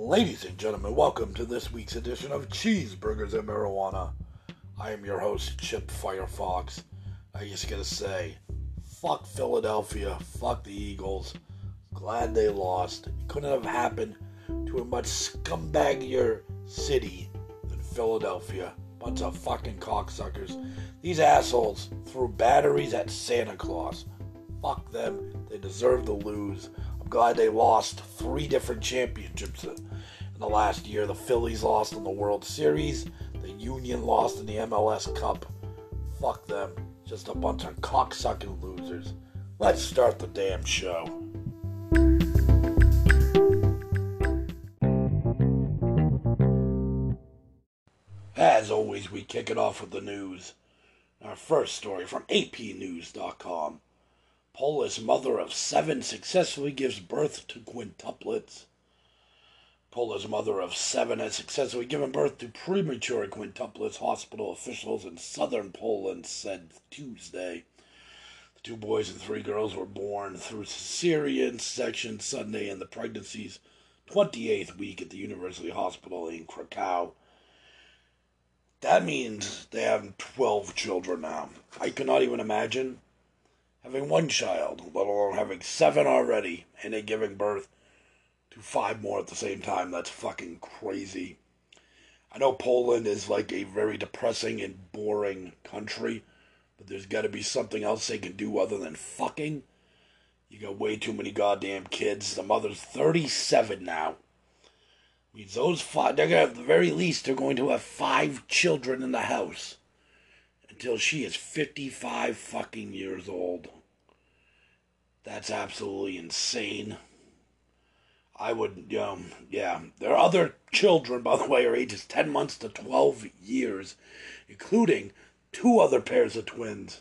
Ladies and gentlemen, welcome to this week's edition of Cheeseburgers and Marijuana. I am your host, Chip Firefox. I just gotta say, fuck Philadelphia, fuck the Eagles. Glad they lost. It couldn't have happened to a much scumbaggier city than Philadelphia. Bunch of fucking cocksuckers. These assholes threw batteries at Santa Claus. Fuck them. They deserve to lose. I'm glad they lost three different championships in the last year. The Phillies lost in the World Series. The Union lost in the MLS Cup. Fuck them. Just a bunch of cocksucking losers. Let's start the damn show. As always, we kick it off with the news. Our first story from APNews.com. Polish mother of seven successfully gives birth to quintuplets. Polish mother of seven has successfully given birth to premature quintuplets, hospital officials in southern Poland said Tuesday. The two boys and three girls were born through cesarean section Sunday in the pregnancy's 28th week at the University Hospital in Krakow. That means they have 12 children now. I cannot even imagine having one child, let alone having seven already, and then giving birth five more at the same time. That's fucking crazy. I know Poland is like a very depressing and boring country, but there's got to be something else they can do other than fucking. You got way too many goddamn kids. The mother's 37 now I means those five, they're to, at the very least, they're going to have five children in the house until she is 55 fucking years old. That's absolutely insane. I would, um, yeah. Their other children, by the way, are ages 10 months to 12 years, including two other pairs of twins.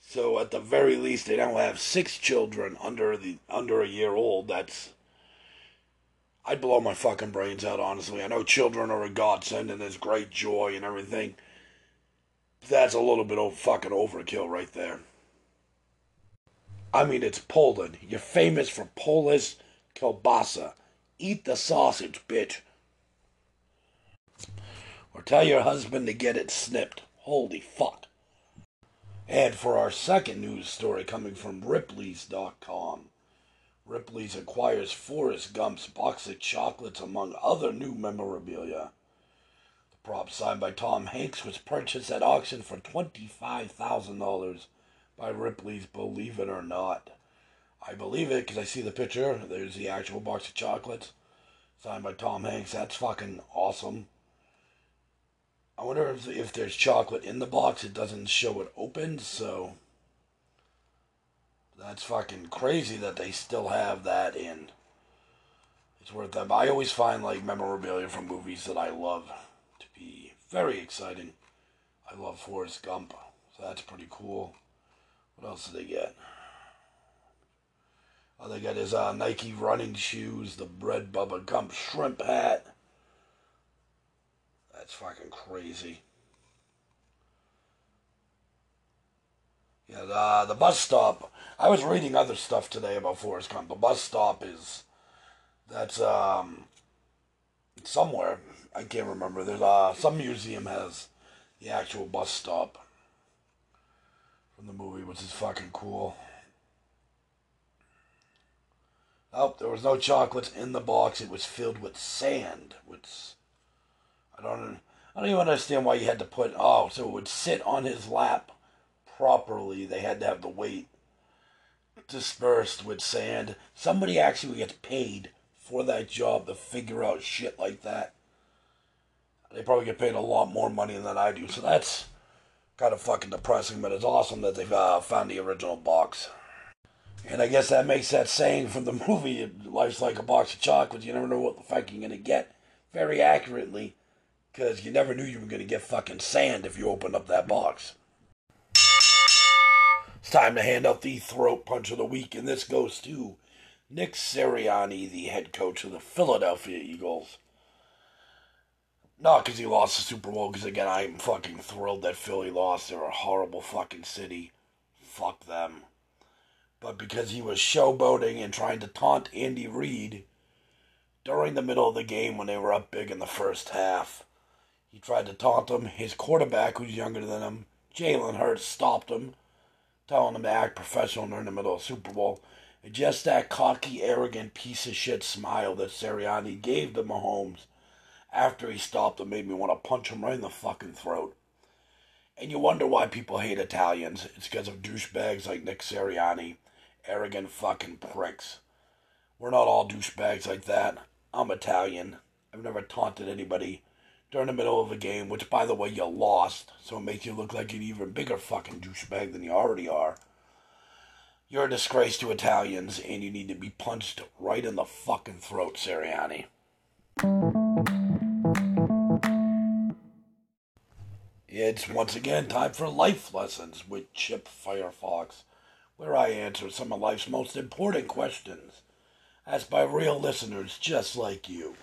So at the very least, they now have six children under the under a year old. That's I'd blow my fucking brains out, honestly. I know children are a godsend and there's great joy and everything. That's a little bit of fucking overkill right there. I mean, it's Poland. You're famous for Polish kielbasa. Eat the sausage, bitch. Or tell your husband to get it snipped. Holy fuck. And for our second news story coming from Ripley's.com. Ripley's acquires Forrest Gump's box of chocolates among other new memorabilia. The prop signed by Tom Hanks was purchased at auction for $25,000 by Ripley's Believe It or Not. I believe it because I see the picture. There's the actual box of chocolates signed by Tom Hanks. That's fucking awesome. I wonder if, if there's chocolate in the box. It doesn't show it opened, so that's fucking crazy that they still have that in. It's worth that. I always find like memorabilia from movies that I love to be very exciting. I love Forrest Gump, so that's pretty cool. What else did they get? Oh, they got his uh, Nike running shoes, the Bread Bubba Gump shrimp hat. That's fucking crazy. Yeah, the, the bus stop. I was reading other stuff today about Forrest Gump. The bus stop is that's um somewhere I can't remember. There's uh some museum has the actual bus stop from the movie, which is fucking cool. Oh, there was no chocolates in the box. It was filled with sand, which I don't I don't even understand why you had to put. Oh, so it would sit on his lap properly, they had to have the weight dispersed with sand. Somebody actually gets paid for that job to figure out shit like that. They probably get paid a lot more money than I do, so that's kind of fucking depressing. But it's awesome that they've uh, found the original box. And I guess that makes that saying from the movie, "Life's like a box of chocolates. You never know what the fuck you're gonna get." Very accurately, because you never knew you were gonna get fucking sand if you opened up that box. It's time to hand out the throat punch of the week, and this goes to Nick Sirianni, the head coach of the Philadelphia Eagles. Not because he lost the Super Bowl, because again, I'm fucking thrilled that Philly lost. They're a horrible fucking city. Fuck them. But because he was showboating and trying to taunt Andy Reid during the middle of the game when they were up big in the first half. He tried to taunt him. His quarterback, who's younger than him, Jalen Hurts, stopped him, telling him to act professional during the middle of the Super Bowl. And just that cocky, arrogant piece of shit smile that Sirianni gave to Mahomes after he stopped him made me want to punch him right in the fucking throat. And you wonder why people hate Italians. It's because of douchebags like Nick Sirianni, arrogant fucking pricks. We're not all douchebags like that. I'm Italian. I've never taunted anybody during the middle of a game, which, by the way, you lost, so it makes you look like an even bigger fucking douchebag than you already are. You're a disgrace to Italians, and you need to be punched right in the fucking throat, Sirianni. It's once again time for Life Lessons with Chip Firefox, where I answer some of life's most important questions asked by real listeners just like you.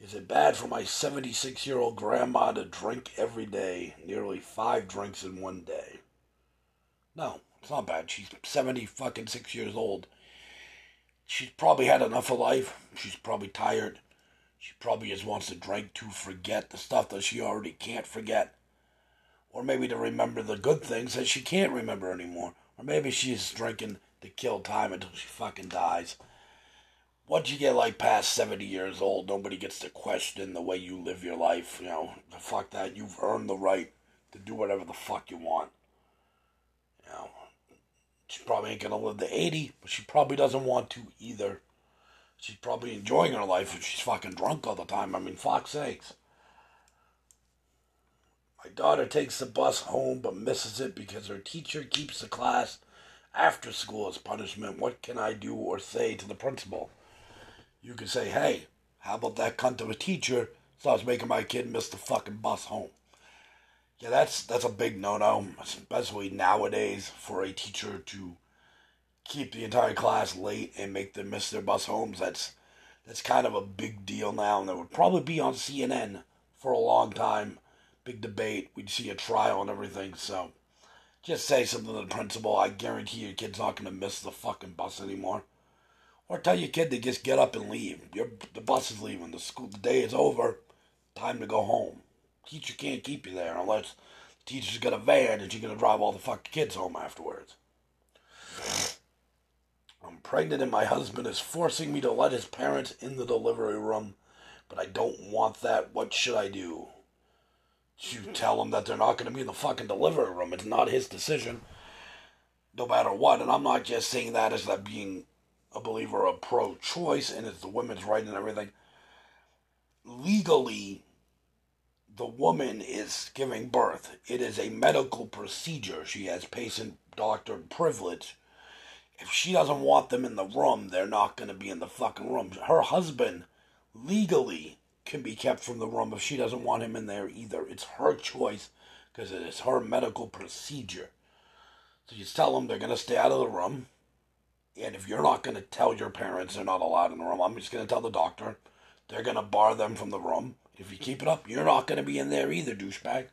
Is it bad for my 76 year old grandma to drink every day, nearly five drinks in one day? No, it's not bad. She's 70 fucking six years old. She's probably had enough of life. She's probably tired. She probably just wants to drink to forget the stuff that she already can't forget. Or maybe to remember the good things that she can't remember anymore. Or maybe she's drinking to kill time until she fucking dies. Once you get like past 70 years old, nobody gets to question the way you live your life. You know, the fuck that. You've earned the right to do whatever the fuck you want. You know, she probably ain't gonna live to 80, but she probably doesn't want to either. She's probably enjoying her life if she's fucking drunk all the time. I mean, fuck's sakes. My daughter takes the bus home but misses it because her teacher keeps the class after school as punishment. What can I do or say to the principal? You could say, hey, how about that cunt of a teacher starts making my kid miss the fucking bus home? Yeah, that's that's a big no-no, especially nowadays for a teacher to keep the entire class late and make them miss their bus homes. That's that's kind of a big deal now, and that would probably be on CNN for a long time. Big debate. We'd see a trial and everything. So, just say something to the principal. I guarantee your kid's not going to miss the fucking bus anymore. Or tell your kid to just get up and leave. Your, the bus is leaving. The school the day is over. Time to go home. Teacher can't keep you there unless the teacher's got a van and she's going to drive all the fucking kids home afterwards. I'm pregnant and my husband is forcing me to let his parents in the delivery room, but I don't want that. What should I do? You tell him that they're not going to be in the fucking delivery room. It's not his decision, no matter what. And I'm not just saying that as that being a believer of pro choice and it's the women's right and everything. Legally, the woman is giving birth. It is a medical procedure. She has patient doctor privilege. If she doesn't want them in the room, they're not going to be in the fucking room. Her husband legally can be kept from the room if she doesn't want him in there either. It's her choice because it is her medical procedure. So you tell them they're going to stay out of the room. And if you're not going to tell your parents they're not allowed in the room, I'm just going to tell the doctor. They're going to bar them from the room. If you keep it up, you're not going to be in there either, douchebag.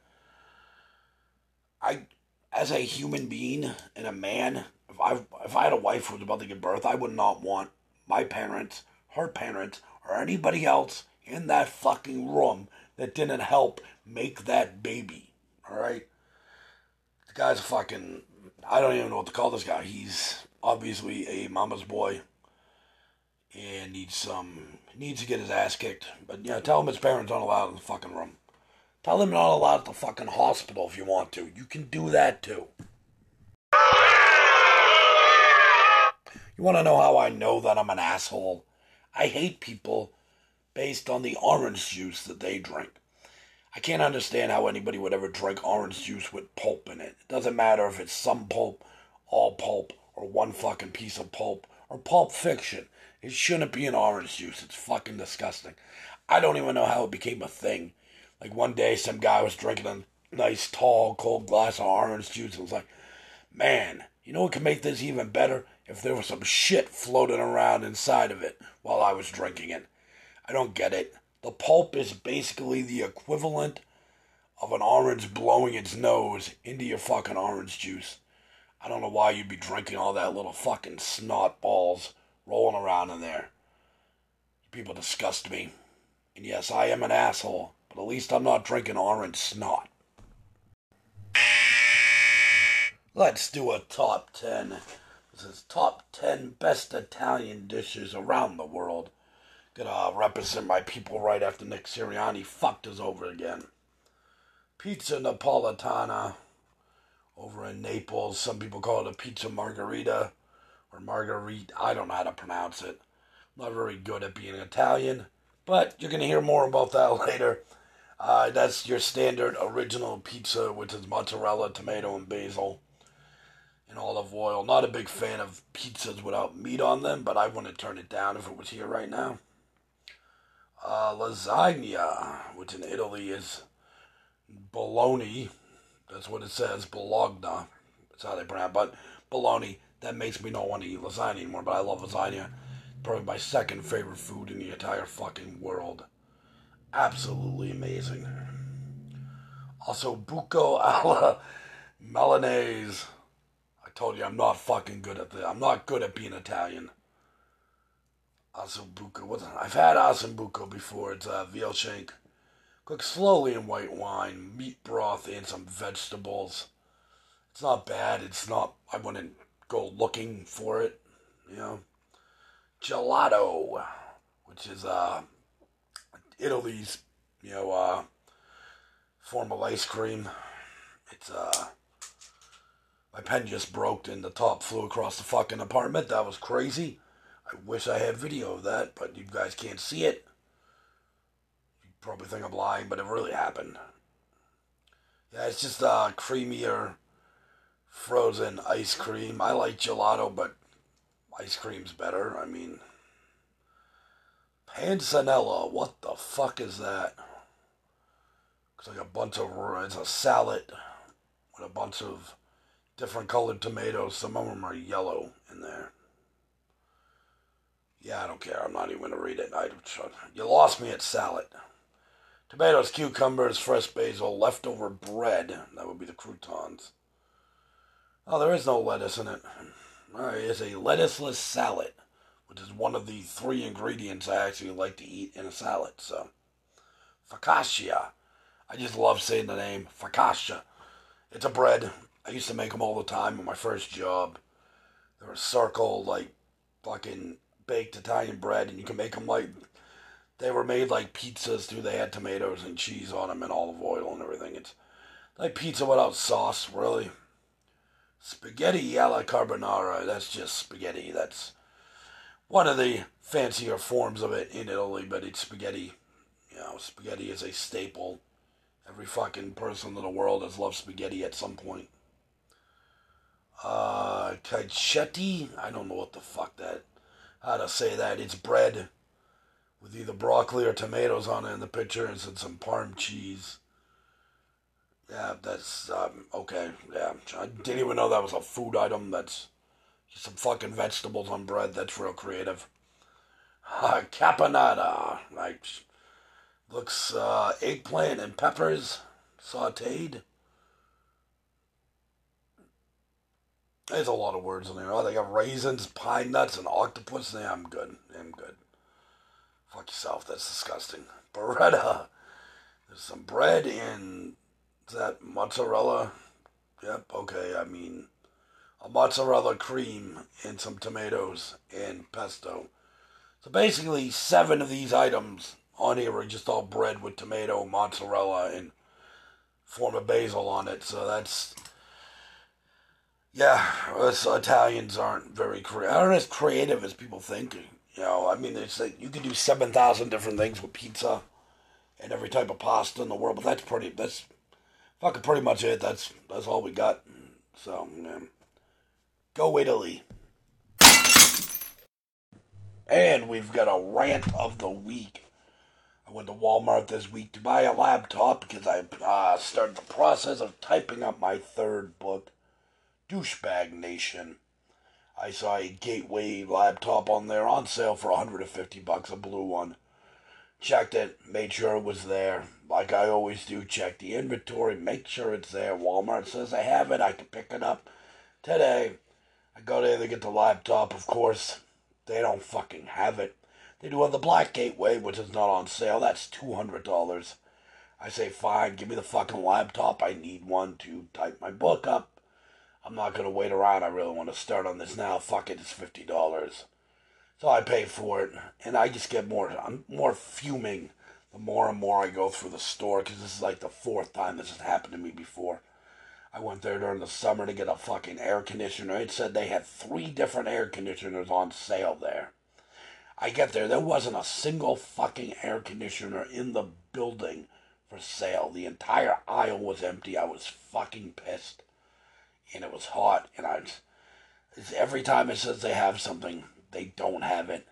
I, as a human being and a man, if I if I had a wife who was about to give birth, I would not want my parents, her parents, or anybody else in that fucking room that didn't help make that baby. All right, the guy's fucking. I don't even know what to call this guy. He's obviously a mama's boy and needs some needs to get his ass kicked. But yeah, you know, tell him his parents aren't allowed in the fucking room. Tell him not allowed at the fucking hospital if you want to. You can do that too. You want to know how I know that I'm an asshole? I hate people based on the orange juice that they drink. I can't understand how anybody would ever drink orange juice with pulp in it. It doesn't matter if it's some pulp, all pulp, or one fucking piece of pulp or pulp fiction. It shouldn't be an orange juice. It's fucking disgusting. I don't even know how it became a thing. Like one day, some guy was drinking a nice, tall, cold glass of orange juice. It was like, man, you know what could make this even better? If there was some shit floating around inside of it while I was drinking it. I don't get it. The pulp is basically the equivalent of an orange blowing its nose into your fucking orange juice. I don't know why you'd be drinking all that little fucking snot balls rolling around in there. People disgust me. And yes, I am an asshole, but at least I'm not drinking orange snot. Let's do a top 10. This is top 10 best Italian dishes around the world. Gonna represent my people right after Nick Sirianni fucked us over again. Pizza Napolitana over in Naples. Some people call it a pizza margarita or marguerite. I don't know how to pronounce it. I'm not very good at being Italian, but you're to hear more about that later. Uh, that's your standard original pizza, which is mozzarella, tomato, and basil and olive oil. Not a big fan of pizzas without meat on them, but I wouldn't turn it down if it was here right now. Uh, lasagna, which in Italy is bologna. That's what it says, bologna. That's how they pronounce it. But bologna, that makes me not want to eat lasagna anymore, but I love lasagna. Probably my second favorite food in the entire fucking world. Absolutely amazing. Also, buco alla Milanese. I told you I'm not fucking good at that. I'm not good at being Italian. Ossobuco. What? I've had ossobuco before. It's a uh, veal shank Cooked slowly in white wine, meat broth, and some vegetables. It's not bad. It's not, I wouldn't go looking for it, you know. Gelato, which is uh, Italy's, you know, uh, form of ice cream. It's, uh, my pen just broke and the top flew across the fucking apartment. That was crazy. I wish I had video of that, but you guys can't see it You probably think I'm lying, but it really happened. Yeah, it's just uh, creamier frozen ice cream. I like gelato, but ice cream's better. I mean, panzanella. What the fuck is that? It's like a bunch of it's a salad with a bunch of different colored tomatoes. Some of them are yellow in there. Yeah, I don't care. I'm not even gonna read it. I, you lost me at salad. Tomatoes, cucumbers, fresh basil, leftover bread. That would be the croutons. Oh, there is no lettuce in it. It's a lettuceless salad, which is one of the three ingredients I actually like to eat in a salad. So, focaccia. I just love saying the name focaccia. It's a bread. I used to make them all the time in my first job. They're a circle, like fucking baked Italian bread, and you can make them like they were made like pizzas too. They had tomatoes and cheese on them and olive oil and everything. It's like pizza without sauce, really. Spaghetti alla carbonara. That's just spaghetti. That's one of the fancier forms of it in Italy, but it's spaghetti. You know, spaghetti is a staple. Every fucking person in the world has loved spaghetti at some point. Uh, cacchetti? I don't know what the fuck that, how to say that. It's bread with either broccoli or tomatoes on it in the picture and some parm cheese. Yeah, that's um, okay. Yeah, I didn't even know that was a food item. That's some fucking vegetables on bread. That's real creative. Uh, caponata, like looks uh, eggplant and peppers sautéed. There's a lot of words in there. Oh, they got raisins, pine nuts, and octopus. Yeah, I'm good. I'm good. Fuck yourself. That's disgusting. Beretta. There's some bread and is that mozzarella? Yep. Okay. I mean, a mozzarella cream and some tomatoes and pesto. So basically, seven of these items on here are just all bread with tomato, mozzarella, and form of basil on it. So that's yeah, us Italians aren't very creative. Aren't as creative as people think. You know, I mean, it's like you can do seven thousand different things with pizza and every type of pasta in the world, but that's pretty. That's fucking pretty much it. That's that's all we got. So, yeah. go Italy. And we've got a rant of the week. I went to Walmart this week to buy a laptop because I uh, started the process of typing up my third book, Douchebag Nation. I saw a Gateway laptop on there on sale for 150 bucks, a blue one. Checked it, made sure it was there. Like I always do, check the inventory, make sure it's there. Walmart says I have it, I can pick it up today. I go there to get the laptop, of course. They don't fucking have it. They do have the Black Gateway, which is not on sale. That's $200. I say, fine, give me the fucking laptop. I need one to type my book up. I'm not to wait around. I really want to start on this now. Fuck it, it's $50. So I pay for it, and I just get more, I'm more fuming the more and more I go through the store, because this is like the fourth time this has happened to me before. I went there during the summer to get a fucking air conditioner. It said they had three different air conditioners on sale there. I get there, there wasn't a single fucking air conditioner in the building for sale. The entire aisle was empty. I was fucking pissed. And it was hot. And I every time it says they have something, they don't have it.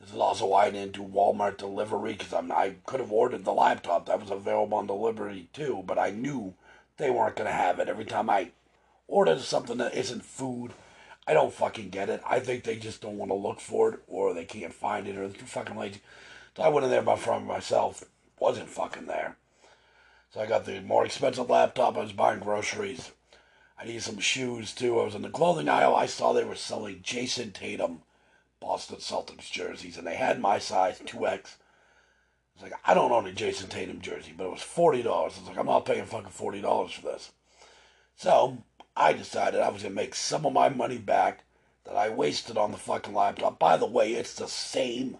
This is also why I didn't do Walmart delivery because I could have ordered the laptop that was available on delivery too, but I knew they weren't to have it. Every time I order something that isn't food, I don't fucking get it. I think they just don't want to look for it or they can't find it or they're too fucking lazy. So I went in there by from myself. Wasn't fucking there. So I got the more expensive laptop. I was buying groceries. I needed some shoes too. I was in the clothing aisle. I saw they were selling Jayson Tatum Boston Celtics jerseys, and they had my size 2X was like, I don't own a Jayson Tatum jersey, but it was forty dollars. I was like, I'm not paying fucking forty dollars for this. So I decided I was gonna make some of my money back that I wasted on the fucking laptop. By the way, it's the same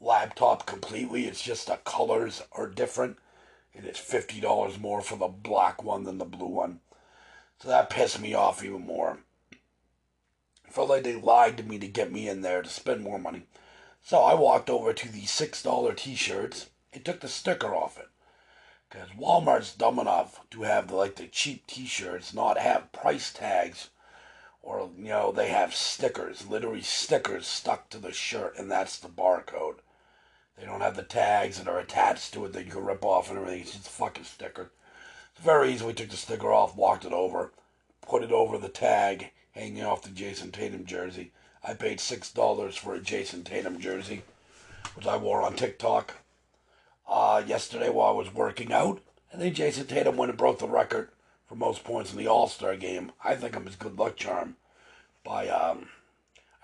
laptop completely. It's just the colors are different, and it's fifty dollars more for the black one than the blue one. So that pissed me off even more. I felt like they lied to me to get me in there to spend more money. So I walked over to the $6 t shirts and took the sticker off it. Because Walmart's dumb enough to have the, like the cheap t shirts not have price tags or, you know, they have stickers, literally stickers stuck to the shirt, and that's the barcode. They don't have the tags that are attached to it that you can rip off and everything. It's just a fucking sticker. Very easy. We took the sticker off, walked it over, put it over the tag hanging off the Jayson Tatum jersey. I paid six dollars for a Jayson Tatum jersey, which I wore on TikTok uh, yesterday while I was working out. And then Jayson Tatum went and broke the record for most points in the All Star game. I think I'm his good luck charm. By um,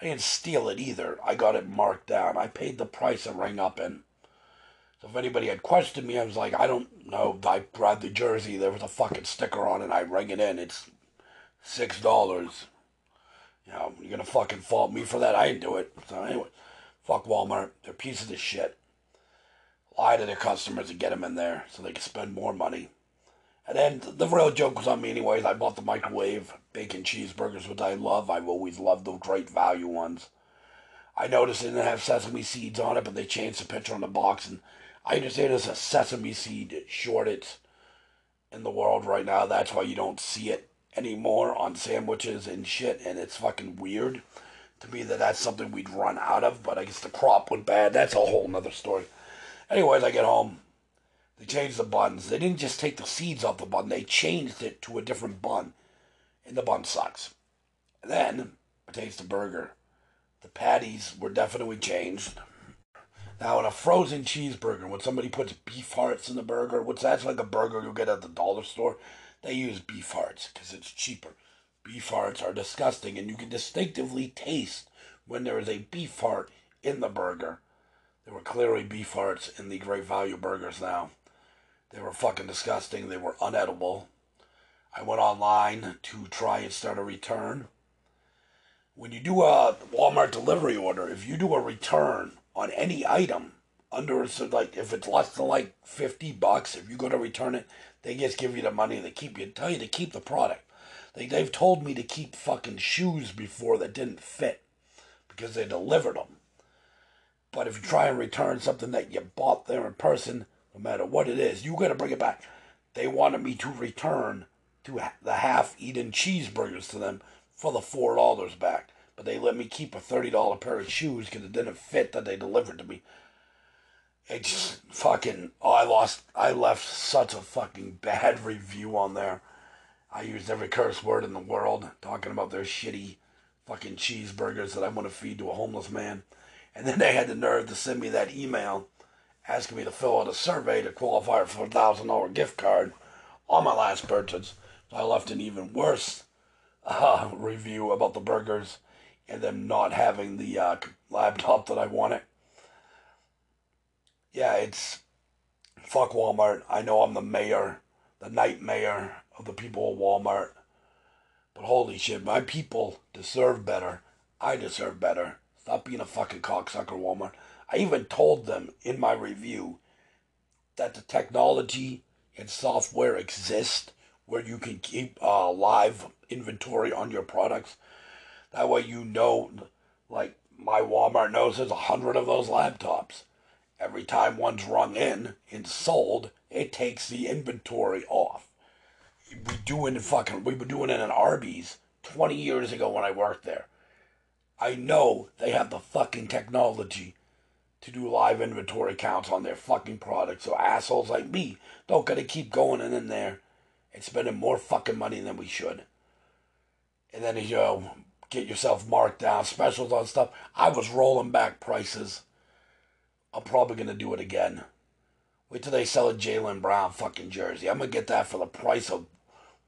I didn't steal it either. I got it marked down. I paid the price and rang up in. So if anybody had questioned me, I was like, I don't know. I brought the jersey. There was a fucking sticker on it. I rang it in. It's six dollars. You know, you're gonna fucking fault me for that. I didn't do it. So anyway, fuck Walmart. They're pieces of shit. Lie to their customers to get them in there so they can spend more money. And then the real joke was on me anyways. I bought the microwave bacon cheeseburgers, which I love. I've always loved the great value ones. I noticed it didn't have sesame seeds on it, but they changed the picture on the box, and I understand there's a sesame seed shortage in the world right now. That's why you don't see it anymore on sandwiches and shit, and it's fucking weird to me that that's something we'd run out of. But I guess the crop went bad. That's a whole nother story. Anyways, I get home. They changed the buns. They didn't just take the seeds off the bun. They changed it to a different bun, and the bun sucks. And then I taste the burger. The patties were definitely changed. Now, in a frozen cheeseburger, when somebody puts beef hearts in the burger, which that's like a burger you'll get at the dollar store, they use beef hearts because it's cheaper. Beef hearts are disgusting, and you can distinctively taste when there is a beef heart in the burger. There were clearly beef hearts in the Great Value burgers now. They were fucking disgusting. They were unedible. I went online to try and start a return. When you do a Walmart delivery order, if you do a return on any item under so like if it's less than like 50 bucks, if you go to return it, they just give you the money. They keep you tell you to keep the product. They they've told me to keep fucking shoes before that didn't fit because they delivered them. But if you try and return something that you bought there in person, no matter what it is, you got to bring it back. They wanted me to return to the half-eaten cheeseburgers to them for the four dollars back, but they let me keep a thirty-dollar pair of shoes because it didn't fit that they delivered to me. It's fucking. Oh, I lost. I left such a fucking bad review on there. I used every curse word in the world talking about their shitty fucking cheeseburgers that I want to feed to a homeless man. And then they had the nerve to send me that email asking me to fill out a survey to qualify for a thousand dollar gift card on my last purchase. So I left an even worse uh, review about the burgers and them not having the uh, laptop that I wanted. yeah, it's fuck Walmart. I know I'm the mayor, the night mayor of the people of Walmart. But holy shit, my people deserve better. I deserve better. Stop being a fucking cocksucker, Walmart. I even told them in my review that the technology and software exist where you can keep uh, live inventory on your products. That way you know, like my Walmart knows there's a hundred of those laptops. Every time one's rung in and sold, it takes the inventory off. We doing fucking we were doing it in Arby's 20 years ago when I worked there. I know they have the fucking technology to do live inventory counts on their fucking products, so assholes like me don't gotta keep going in in there and spending more fucking money than we should. And then you know, get yourself marked down, specials on stuff. I was rolling back prices. I'm probably gonna do it again. Wait till they sell a Jaylen Brown fucking jersey. I'm gonna get that for the price of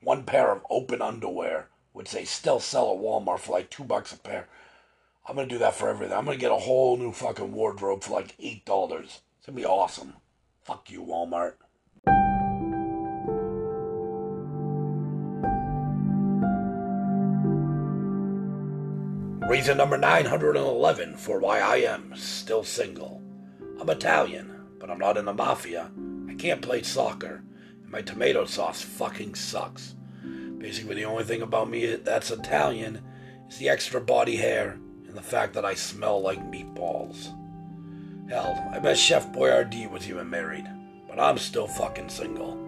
one pair of open underwear, which they still sell at Walmart for like two bucks a pair. I'm gonna do that for everything. I'm gonna get a whole new fucking wardrobe for like eight dollars. It's gonna be awesome. Fuck you, Walmart. Reason number 911 for why I am still single. I'm Italian, but I'm not in the mafia. I can't play soccer, and my tomato sauce fucking sucks. Basically, the only thing about me that's Italian is the extra body hair and the fact that I smell like meatballs. Hell, I bet Chef Boyardee was even married, but I'm still fucking single.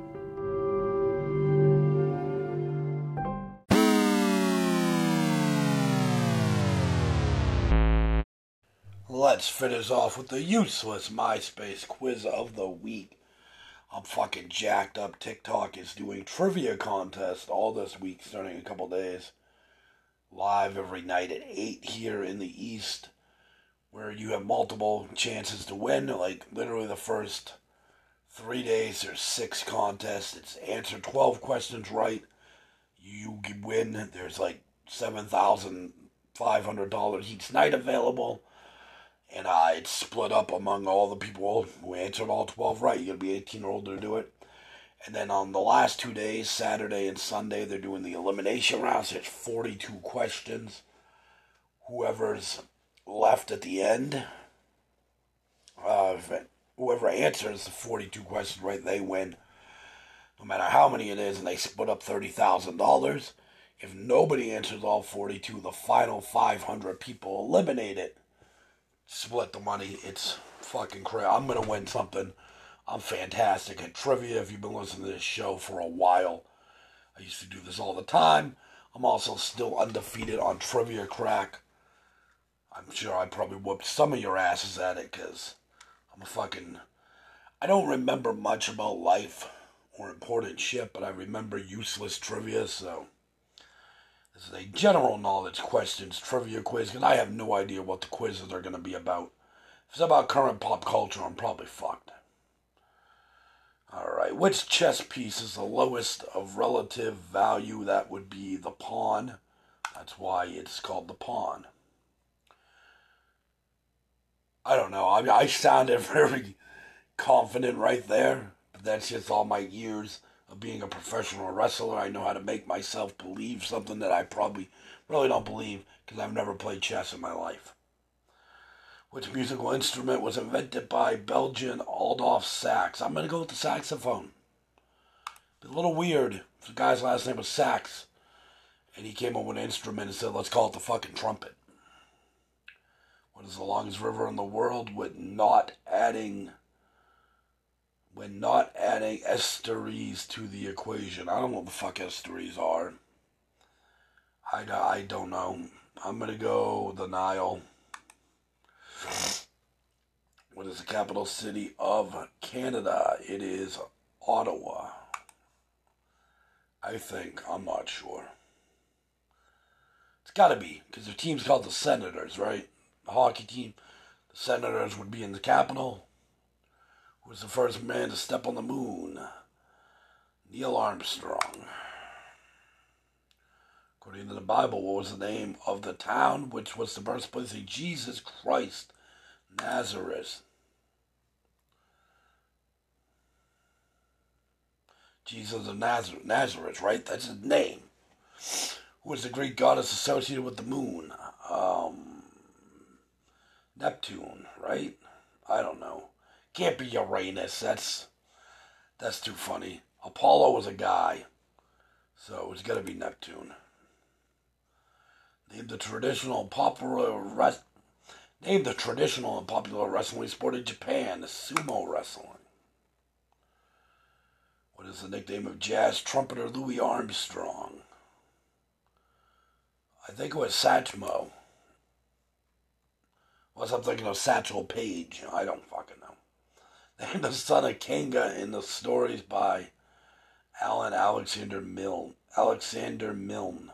Let's finish off with the useless MySpace quiz of the week. I'm fucking jacked up. TikTok is doing trivia contest all this week, starting a couple days. Live every night at 8 here in the East, where you have multiple chances to win. Like, literally, the first three days, there's six contests. It's answer 12 questions right. You win. There's like $7,500 each night available and uh, it's split up among all the people who answered all 12 right. You gotta be 18 or older to do it. And then on the last two days, Saturday and Sunday, they're doing the elimination rounds. It's 42 questions. Whoever's left at the end, uh, whoever answers the 42 questions right, they win. No matter how many it is, and they split up $30,000. If nobody answers all 42, the final 500 people eliminate it split the money. It's fucking crazy. I'm gonna win something. I'm fantastic at trivia. If you've been listening to this show for a while, I used to do this all the time. I'm also still undefeated on Trivia Crack. I'm sure I probably whooped some of your asses at it because I'm a fucking. I don't remember much about life or important shit, but I remember useless trivia, so this is a general knowledge questions trivia quiz because I have no idea what the quizzes are going to be about. If it's about current pop culture, I'm probably fucked. Alright, which chess piece is the lowest of relative value? That would be the pawn. That's why it's called the pawn. I don't know. I, I sounded very confident right there, but that's just all my years being a professional wrestler. I know how to make myself believe something that I probably really don't believe because I've never played chess in my life. Which musical instrument was invented by Belgian Adolphe Sax? I'm going to go with the saxophone. It's a little weird. The guy's last name was Sax. And he came up with an instrument and said, let's call it the fucking trumpet. What is the longest river in the world with not adding when not adding estuaries to the equation. I don't know what the fuck estuaries are. I, I don't know. I'm going to go the Nile. What is the capital city of Canada? It is Ottawa. I think. I'm not sure. It's got to be, because the team's called the Senators, right? The hockey team. The Senators would be in the capital who was the first man to step on the moon? Neil Armstrong. According to the Bible, what was the name of the town which was the birthplace of Jesus Christ, Nazareth? Jesus of Nazareth, Nazareth, right? That's his name. Who is was the Greek goddess associated with the moon? Um, Neptune, right? I don't know. Can't be Uranus. That's that's too funny. Apollo was a guy, so it's got to be Neptune. Name the traditional popular rest. Name the traditional and popular wrestling sport in Japan, sumo wrestling. What is the nickname of jazz trumpeter Louis Armstrong? I think it was Satchmo. Was I'm thinking of Satchel Paige. I don't fucking know. The son of Kanga in the stories by Alan Alexander Milne. Alexander Milne.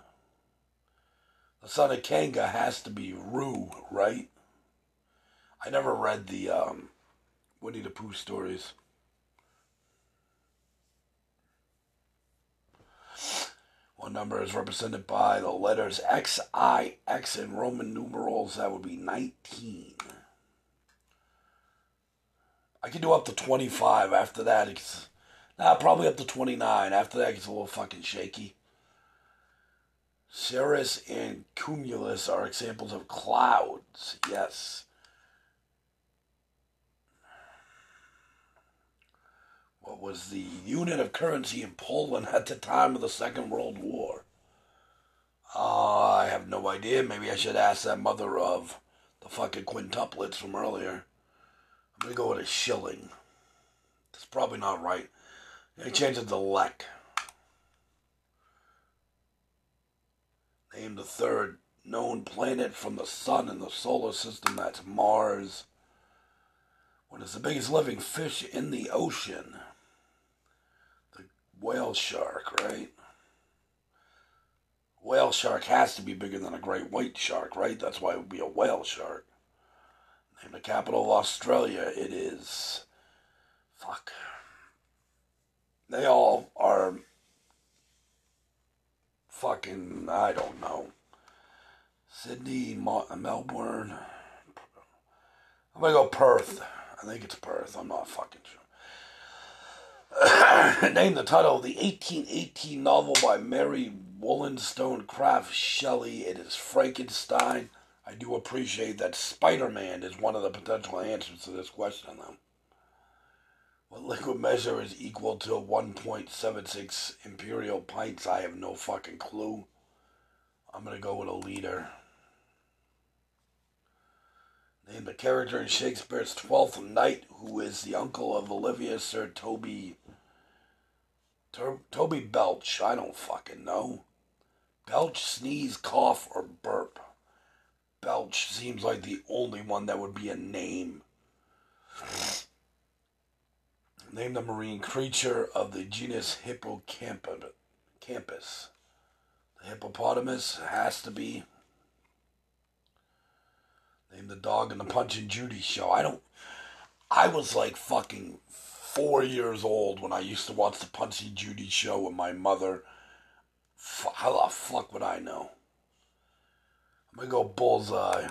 The son of Kanga has to be Roo, right? I never read the um, Winnie the Pooh stories. One number is represented by the letters X, I, X in Roman numerals. That would be 19. I can do up to 25. After that, it's nah, probably up to 29. After that, it gets a little fucking shaky. Cirrus and cumulus are examples of clouds. Yes. what was the unit of currency in Poland at the time of the Second World War? Uh, I have no idea. Maybe I should ask that mother of the fucking quintuplets from earlier. Gonna go with a shilling. That's probably not right. I change it to lek. Name the third known planet from the sun in the solar system. That's Mars. What is the biggest living fish in the ocean? The whale shark, right? Whale shark has to be bigger than a great white shark, right? That's why it would be a whale shark. Name the capital of Australia. It is. Fuck. They all are. Fucking. I don't know. Sydney, Melbourne. I'm gonna go Perth. I think it's Perth. I'm not fucking sure. Name the title of the 1818 novel by Mary Wollstonecraft Shelley. It is Frankenstein. I do appreciate that Spider Man is one of the potential answers to this question, though. What liquid measure is equal to 1.76 imperial pints? I have no fucking clue. I'm gonna go with a liter. Name the character in Shakespeare's Twelfth Night who is the uncle of Olivia Sir Toby Toby Belch. I don't fucking know. Belch, sneeze, cough, or burp. Belch seems like the only one that would be a name. Name the marine creature of the genus Hippocampus. The hippopotamus has to be. Name the dog in the Punch and Judy show. I don't. I was like fucking four years old when I used to watch the Punch and Judy show with my mother. How the fuck would I know? I'm go bullseye.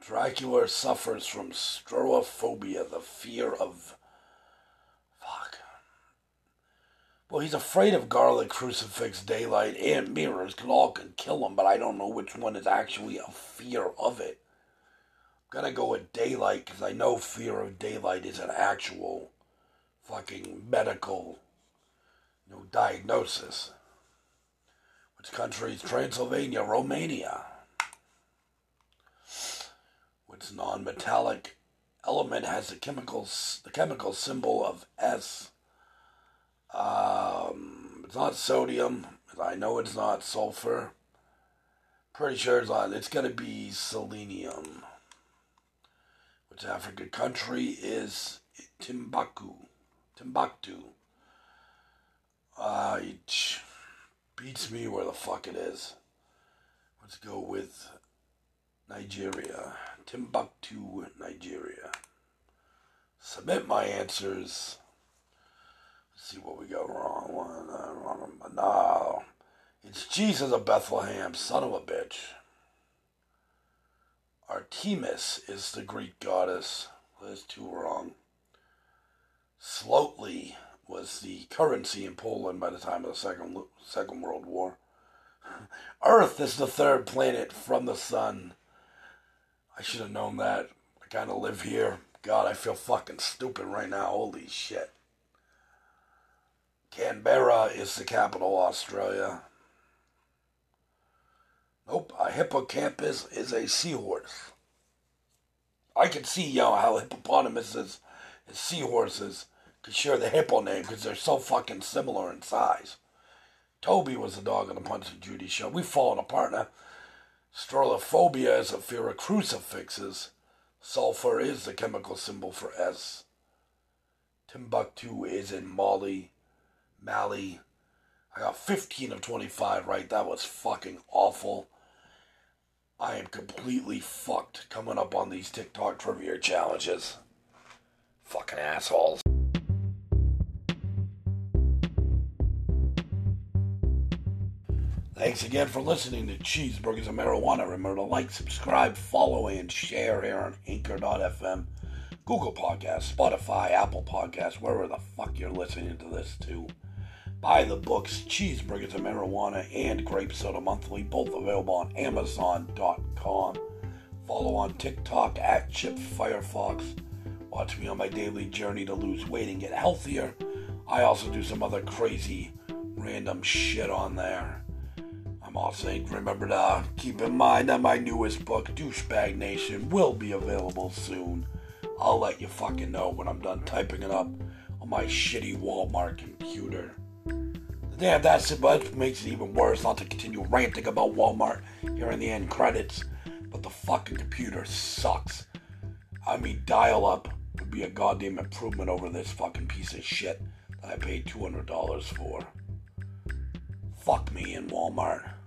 Dracula suffers from staurophobia, the fear of. Fuck. Well, he's afraid of garlic, crucifix, daylight, and mirrors. Can all can kill him, but I don't know which one is actually a fear of it. I'm gonna go with daylight because I know fear of daylight is an actual fucking medical know, diagnosis. Which country is Transylvania, Romania? Which non-metallic element has the chemical the chemical symbol of S? Um, it's not sodium. I know it's not sulfur. Pretty sure it's not. It's gonna be selenium. Which African country is Timbuktu? Timbuktu. Uh, it beats me where the fuck it is. Let's go with Nigeria. Timbuktu, Nigeria. Submit my answers. Let's see what we got wrong. Uh, no. It's Jesus of Bethlehem, son of a bitch. Artemis is the Greek goddess. That's two wrong. Zloty, was the currency in Poland by the time of the Second, Second World War. Earth is the third planet from the sun. I should have known that. I kind of live here. God, I feel fucking stupid right now. Holy shit. Canberra is the capital of Australia. Nope, a hippocampus is a seahorse. I can see, you know, how hippopotamuses and seahorses could share the hippo name because they're so fucking similar in size. Toby was the dog on the Punch and Judy show. We've fallen apart now. Strolophobia is a fear of crucifixes. Sulfur is the chemical symbol for S. Timbuktu is in Mali. Mali. I got 15 of 25 right. That was fucking awful. I am completely fucked coming up on these TikTok trivia challenges. Fucking assholes. Thanks again for listening to Cheeseburgers and Marijuana. Remember to like, subscribe, follow, and share here on Anchor.fm, Google Podcasts, Spotify, Apple Podcasts, wherever the fuck you're listening to this to. Buy the books Cheeseburgers and Marijuana and Grape Soda Monthly, both available on Amazon.com. Follow on TikTok at Chip Firefox. Watch me on my daily journey to lose weight and get healthier. I also do some other crazy, random shit on there. I'm also remember to uh, keep in mind that my newest book, Douchebag Nation, will be available soon. I'll let you fucking know when I'm done typing it up on my shitty Walmart computer. Damn, that's it, but it makes it even worse not to continue ranting about Walmart here in the end credits. But the fucking computer sucks. I mean, dial up would be a goddamn improvement over this fucking piece of shit that I paid $200 for. Fuck me in Walmart.